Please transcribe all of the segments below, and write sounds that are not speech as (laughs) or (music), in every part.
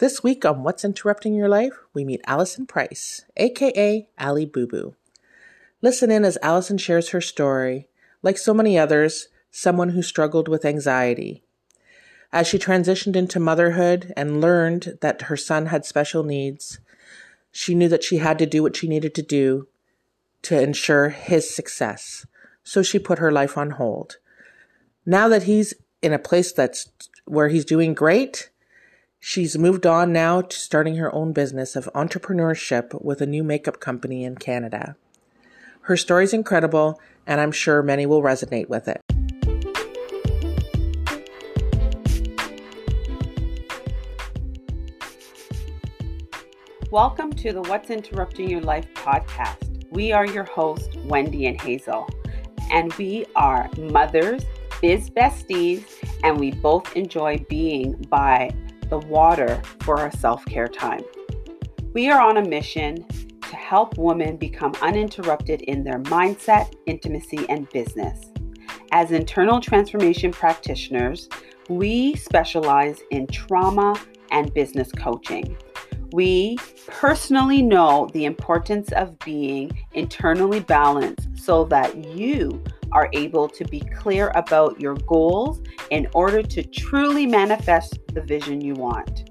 This week on What's Interrupting Your Life, we meet Allison Price, aka Ali Boo Boo. Listen in as Allison shares her story, like so many others, someone who struggled with anxiety. As she transitioned into motherhood and learned that her son had special needs, she knew that she had to do what she needed to do to ensure his success. So she put her life on hold. Now that he's in a place that's where he's doing great, She's moved on now to starting her own business of entrepreneurship with a new makeup company in Canada. Her story is incredible, and I'm sure many will resonate with it. Welcome to the What's Interrupting Your Life podcast. We are your hosts, Wendy and Hazel, and we are mothers, biz besties, and we both enjoy being by the water for our self care time. We are on a mission to help women become uninterrupted in their mindset, intimacy, and business. As internal transformation practitioners, we specialize in trauma and business coaching. We personally know the importance of being internally balanced so that you are able to be clear about your goals in order to truly manifest the vision you want.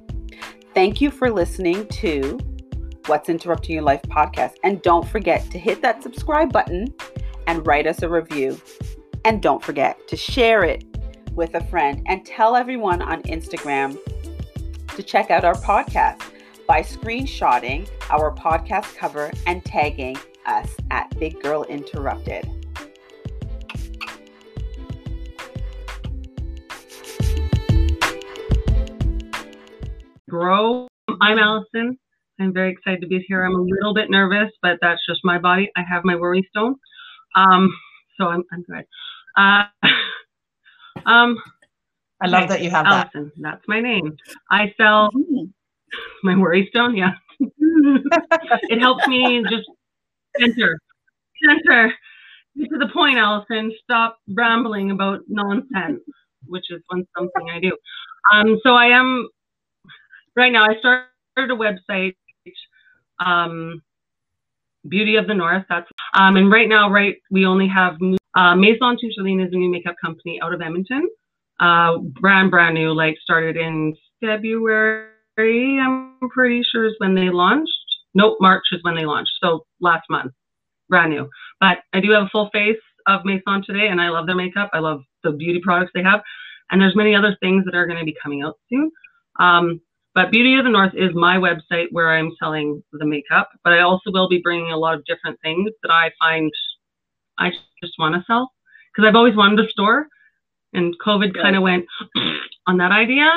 Thank you for listening to What's Interrupting Your Life podcast. And don't forget to hit that subscribe button and write us a review. And don't forget to share it with a friend and tell everyone on Instagram to check out our podcast by screenshotting our podcast cover and tagging us at Big Girl Interrupted. Grow. I'm Allison. I'm very excited to be here. I'm a little bit nervous, but that's just my body. I have my worry stone. Um, so I'm, I'm good. Uh, (laughs) um, I love that you have Allison, that. that's my name. I sell mm-hmm. my worry stone. Yeah. (laughs) it helps me just center, center, get to the point, Allison. Stop rambling about nonsense, which is one something I do. Um, so I am right now I started a website, um, Beauty of the North. That's um, and right now, right, we only have uh, Maison Touchaline is a new makeup company out of Edmonton. Uh, brand brand new, like started in February. I'm pretty sure is when they launched. Nope, March is when they launched. So last month, brand new. But I do have a full face of Maison today, and I love their makeup. I love the beauty products they have, and there's many other things that are going to be coming out soon. Um, but Beauty of the North is my website where I'm selling the makeup, but I also will be bringing a lot of different things that I find I just want to sell because I've always wanted a store, and COVID yeah. kind of went on that idea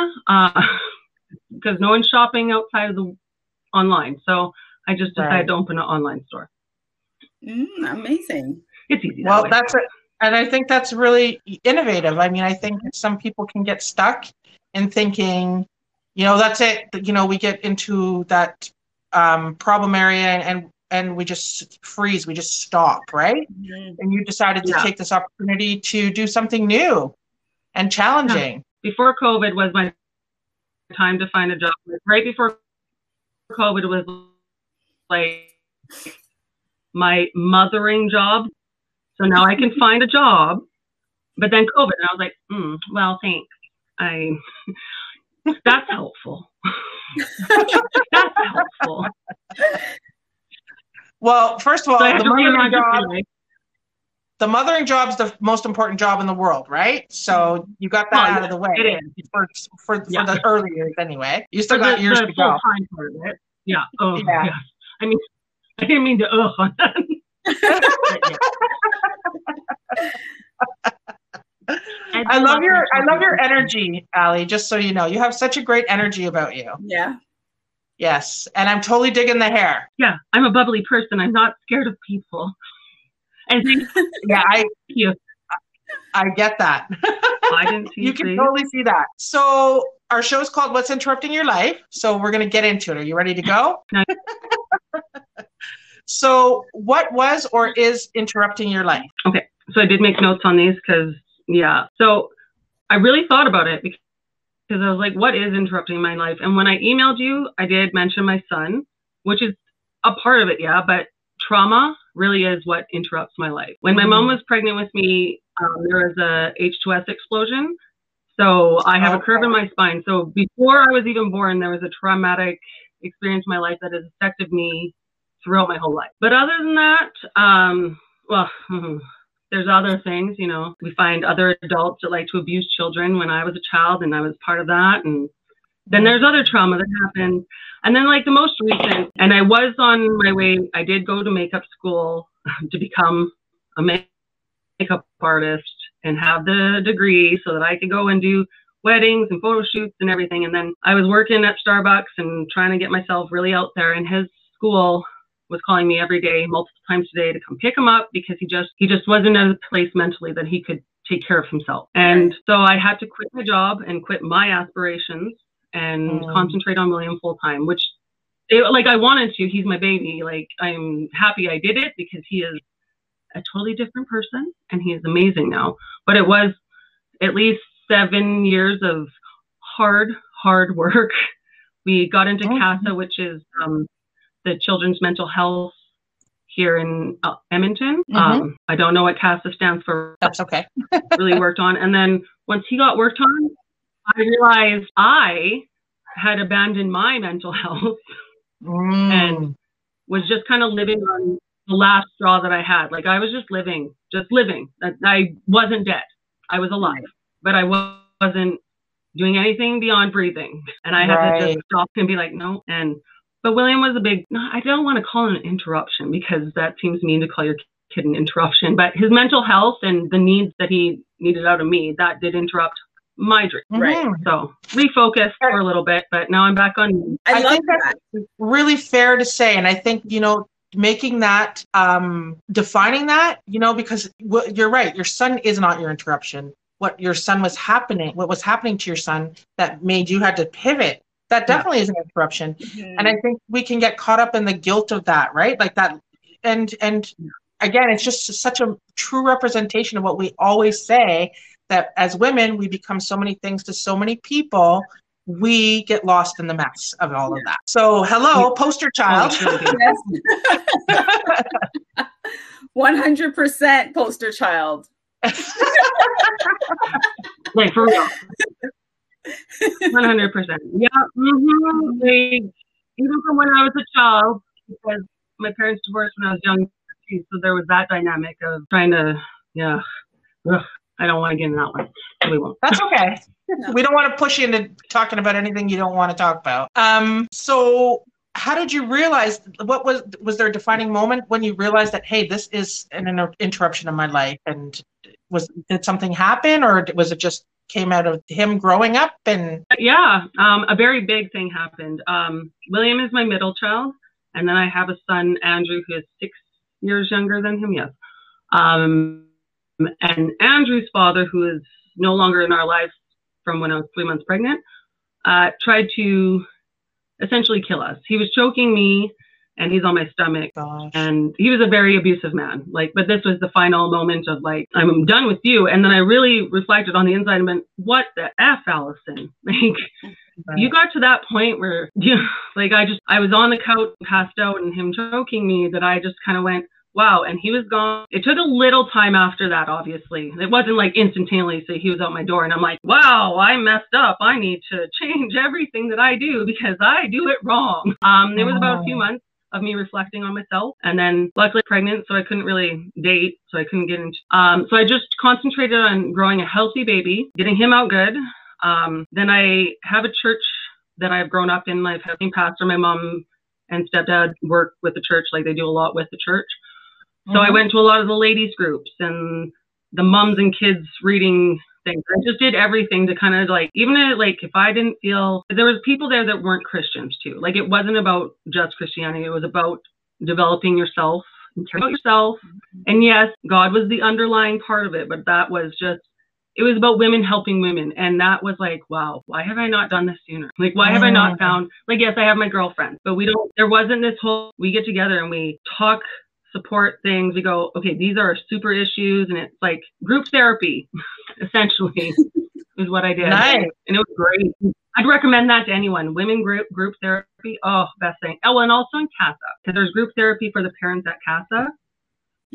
because uh, no one's shopping outside of the online. So I just decided right. to open an online store. Mm, amazing. It's easy. Well, that that's it. And I think that's really innovative. I mean, I think some people can get stuck in thinking, you know that's it. You know we get into that um, problem area and and we just freeze. We just stop right? Mm-hmm. and you decided to yeah. take this opportunity to do something new and challenging. Before covid was my time to find a job. Right before covid was like my mothering job. So now i can (laughs) find a job. But then covid and i was like mm, well thanks. I that's helpful. That's helpful. Well, first of all, so the mothering job, the mothering job is the most important job in the world, right? So you got that oh, out yeah, of the way. It is for for, yeah. for the early years anyway. You still for got the, years the to go. Time part of it. Yeah. Oh, yeah. Yes. I mean, I didn't mean to ugh on that. (laughs) I love your I love your energy, Ali. Just so you know, you have such a great energy about you. Yeah. Yes, and I'm totally digging the hair. Yeah, I'm a bubbly person. I'm not scared of people. And (laughs) yeah, I you. I get that. I didn't (laughs) you can totally see that. So our show is called "What's Interrupting Your Life." So we're going to get into it. Are you ready to go? (laughs) so, what was or is interrupting your life? Okay, so I did make notes on these because yeah. So I really thought about it because I was like, what is interrupting my life? And when I emailed you, I did mention my son, which is a part of it, yeah, but trauma really is what interrupts my life. When my mom mm. was pregnant with me, um, there was a H2S explosion. So I have okay. a curve in my spine. So before I was even born, there was a traumatic experience in my life that has affected me throughout my whole life. But other than that, um, well, there's other things, you know, we find other adults that like to abuse children when I was a child and I was part of that. And then there's other trauma that happened. And then like the most recent, and I was on my way, I did go to makeup school (laughs) to become a makeup artist and have the degree so that I could go and do weddings and photo shoots and everything. And then I was working at Starbucks and trying to get myself really out there. And his school was calling me every day, multiple times a day to come pick him up because he just he just wasn't in a place mentally that he could take care of himself. And so I had to quit my job and quit my aspirations and mm. concentrate on William full time, which it, like I wanted to. He's my baby. Like I'm happy I did it because he is a totally different person and he is amazing now. But it was at least seven years of hard, hard work. (laughs) We got into oh. CASA, which is um, the Children's Mental Health here in uh, Edmonton. Mm-hmm. Um, I don't know what CASA stands for. That's okay. (laughs) really worked on. And then once he got worked on, I realized I had abandoned my mental (laughs) health mm. and was just kind of living on the last straw that I had. Like I was just living, just living. I wasn't dead. I was alive, but I wasn't doing anything beyond breathing. And I had right. to just stop and be like, no. And but William was a big. I don't want to call it an interruption because that seems mean to call your kid an interruption. But his mental health and the needs that he needed out of me that did interrupt my dream. Right. Mm-hmm. So refocus for a little bit, but now I'm back on. I, I think that. that's really fair to say, and I think you know making that um defining that you know because well, you're right your son is not your interruption what your son was happening what was happening to your son that made you had to pivot that definitely yeah. is an interruption. Mm-hmm. and i think we can get caught up in the guilt of that right? Like that and and again it's just such a true representation of what we always say that as women we become so many things to so many people we get lost in the mess of all of that. So hello poster child. 100% (laughs) poster child. Like for real (laughs) one hundred percent. Yeah. Mm-hmm. They, even from when I was a child, because my parents divorced when I was young, so there was that dynamic of trying to, yeah. Ugh, I don't want to get in that one. We won't. That's okay. we don't want to push you into talking about anything you don't want to talk about. Um. So how did you realize what was was there a defining moment when you realized that hey this is an interruption in my life and was did something happen or was it just came out of him growing up and yeah um, a very big thing happened. Um, william is my middle child and then i have a son andrew who is six years younger than him yes. Um, and andrew's father who is no longer in our lives from when i was three months pregnant uh, tried to essentially kill us. He was choking me and he's on my stomach. Gosh. And he was a very abusive man. Like, but this was the final moment of like, I'm done with you. And then I really reflected on the inside and went, what the F, Allison? (laughs) Like, right. you got to that point where, (laughs) you know, like, I just, I was on the couch, passed out, and him choking me that I just kind of went, wow. And he was gone. It took a little time after that, obviously. It wasn't like instantaneously he was out my door and I'm like, wow, I messed up. I need to (laughs) change everything that I do because I do it wrong. Um, it was about a few months of me reflecting on myself. And then luckily pregnant, so I couldn't really date, so I couldn't get into. Um, so I just concentrated on growing a healthy baby, getting him out good. Um, then I have a church that I've grown up in. I've had a pastor, my mom and stepdad work with the church, like they do a lot with the church. So mm-hmm. I went to a lot of the ladies groups and the moms and kids reading things. I just did everything to kind of like, even if, like if I didn't feel there was people there that weren't Christians too. Like it wasn't about just Christianity. It was about developing yourself and caring about yourself. Mm-hmm. And yes, God was the underlying part of it, but that was just it was about women helping women and that was like wow why have i not done this sooner like why have i not found like yes i have my girlfriend but we don't there wasn't this whole we get together and we talk support things. We go, okay, these are super issues, and it's like group therapy, (laughs) essentially. (laughs) is what I did. Nice. And it was great. I'd recommend that to anyone. Women group group therapy. Oh, best thing. Oh, and also in CASA because there's group therapy for the parents at CASA.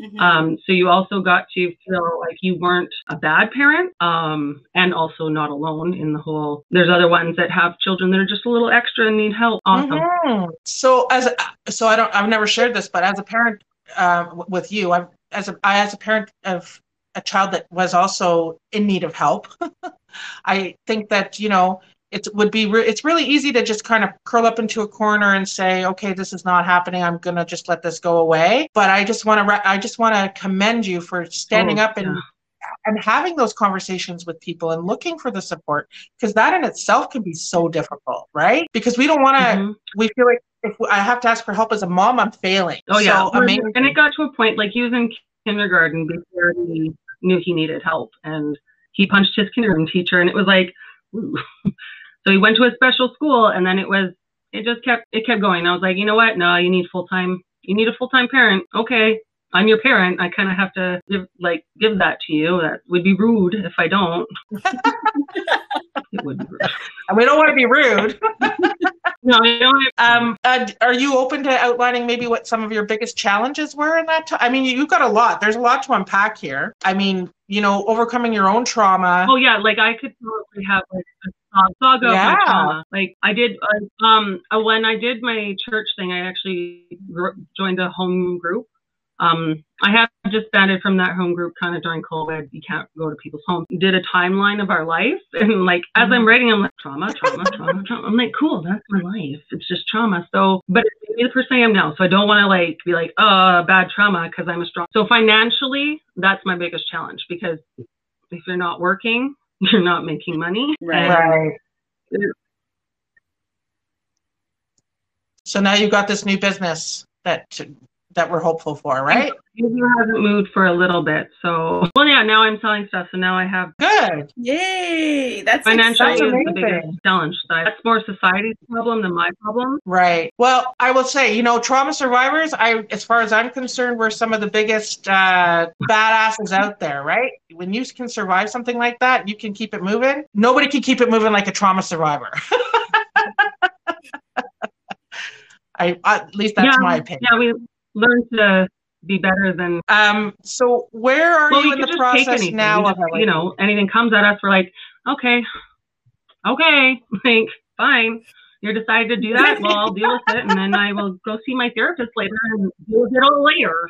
Mm-hmm. Um, so you also got to feel like you weren't a bad parent, um, and also not alone in the whole. There's other ones that have children that are just a little extra and need help. Awesome. Mm-hmm. So as so I don't I've never shared this, but as a parent uh, with you, I've as a I as a parent of a child that was also in need of help. (laughs) I think that you know it would be re- it's really easy to just kind of curl up into a corner and say okay this is not happening i'm going to just let this go away but i just want to re- i just want to commend you for standing oh, up and yeah. and having those conversations with people and looking for the support because that in itself can be so difficult right because we don't want to mm-hmm. we feel like if i have to ask for help as a mom i'm failing oh yeah so, amazing. and it got to a point like he was in kindergarten before he knew he needed help and he punched his kindergarten teacher and it was like (laughs) So he went to a special school and then it was, it just kept, it kept going. I was like, you know what? No, you need full time, you need a full time parent. Okay. I'm your parent. I kind of have to give, like, give that to you. That would be rude if I don't. (laughs) it would be rude. (laughs) We don't want to be rude. (laughs) no, we don't. Um, uh, are you open to outlining maybe what some of your biggest challenges were in that time? I mean, you've got a lot. There's a lot to unpack here. I mean, you know, overcoming your own trauma. Oh yeah, like I could probably have like a uh, saga yeah. my trauma. Like I did, uh, um, uh, when I did my church thing, I actually joined a home group. Um, I have disbanded from that home group kind of during COVID. You can't go to people's homes. Did a timeline of our life, (laughs) and like as I'm writing, I'm like trauma, trauma, trauma, trauma. I'm like, cool, that's my life. It's just trauma. So, but it's the person I am now. So I don't want to like be like, oh, bad trauma because I'm a strong. So financially, that's my biggest challenge because if you're not working, (laughs) you're not making money. Right. right. So now you've got this new business that that we're hopeful for, right? It hasn't moved for a little bit. So, well, yeah, now I'm selling stuff. So now I have. Good. Yay. That's financially is the biggest challenge. That's more society's problem than my problem. Right. Well, I will say, you know, trauma survivors, I, as far as I'm concerned, we're some of the biggest uh, badasses out there, right? When you can survive something like that, you can keep it moving. Nobody can keep it moving like a trauma survivor. (laughs) I, at least that's yeah, my opinion. Yeah, we learn to be better than. Um. So where are well, you in the process now? Just, you know, anything comes at us, we're like, okay, okay, (laughs) like fine. You decided to do that. Well, I'll deal with it, and then I will go see my therapist later and deal with it all later.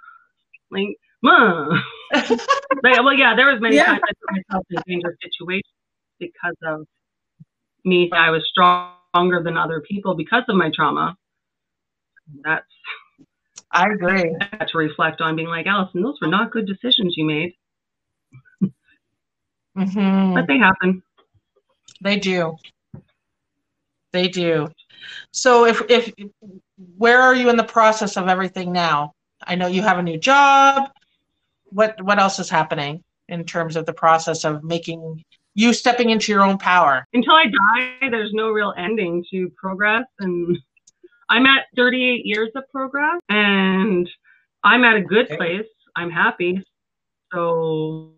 Like, (laughs) well, yeah, there was many yeah. times I put myself in dangerous situations because of me. I was stronger than other people because of my trauma. That's I agree. to reflect on being like, Allison, those were not good decisions you made. Mm-hmm. But they happen. They do. They do. So if if where are you in the process of everything now? I know you have a new job. What what else is happening in terms of the process of making you stepping into your own power? Until I die, there's no real ending to progress and I'm at 38 years of progress and I'm at a good okay. place. I'm happy. So,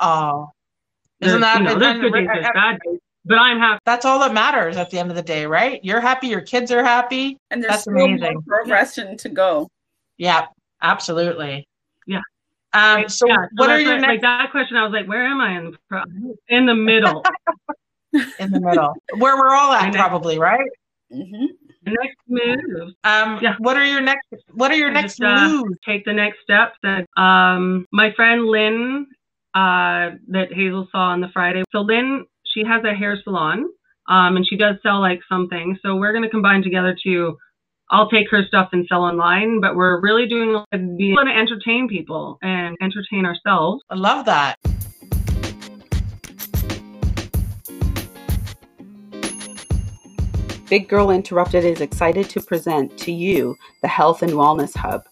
oh, isn't that, you know, there's good days, there's bad days, but I'm happy. That's all that matters at the end of the day, right? You're happy, your kids are happy. And there's That's still amazing. more progression to go. Yeah, absolutely. Yeah. Um, so, yeah, what are your like, next? Like that question, I was like, where am I in the in the middle? (laughs) in the middle, where we're all at, (laughs) probably, right? Mm-hmm next move. Um, yeah. What are your next? What are your next just, uh, moves? Take the next steps. That um, my friend Lynn, uh, that Hazel saw on the Friday. So Lynn, she has a hair salon, um, and she does sell like something. So we're gonna combine together to. I'll take her stuff and sell online, but we're really doing we want to entertain people and entertain ourselves. I love that. Big Girl Interrupted is excited to present to you the Health and Wellness Hub.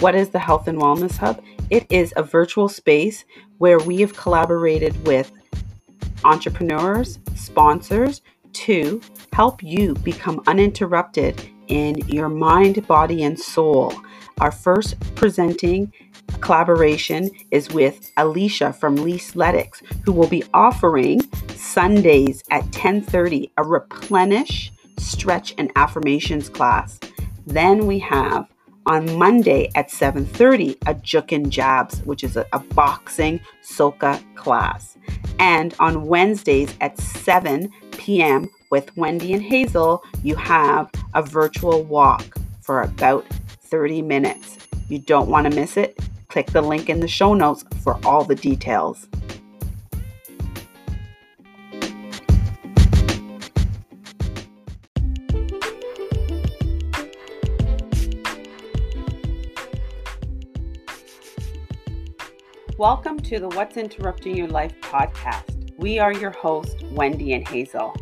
What is the Health and Wellness Hub? It is a virtual space where we have collaborated with entrepreneurs, sponsors to help you become uninterrupted in your mind, body, and soul. Our first presenting collaboration is with Alicia from Leaseletics, who will be offering Sundays at 10:30 a replenish, stretch, and affirmations class. Then we have on Monday at 7:30 a Juk and Jabs, which is a, a boxing soca class. And on Wednesdays at 7 p.m. with Wendy and Hazel, you have a virtual walk for about 30 minutes. You don't want to miss it. Click the link in the show notes for all the details. Welcome to the What's Interrupting Your Life podcast. We are your hosts, Wendy and Hazel,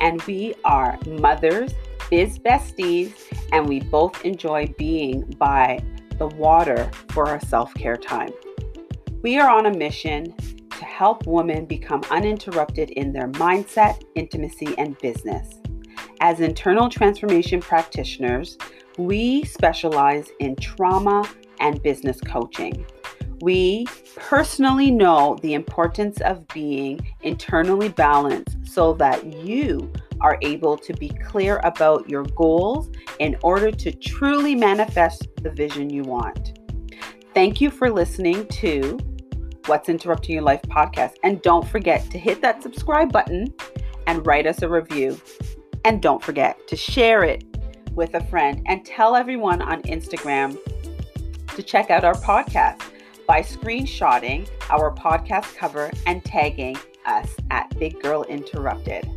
and we are mothers, biz besties, and we both enjoy being by the water for our self care time. We are on a mission to help women become uninterrupted in their mindset, intimacy, and business. As internal transformation practitioners, we specialize in trauma and business coaching. We personally know the importance of being internally balanced so that you are able to be clear about your goals in order to truly manifest the vision you want. Thank you for listening to What's Interrupting Your Life podcast. And don't forget to hit that subscribe button and write us a review. And don't forget to share it with a friend and tell everyone on Instagram to check out our podcast by screenshotting our podcast cover and tagging us at Big Girl Interrupted.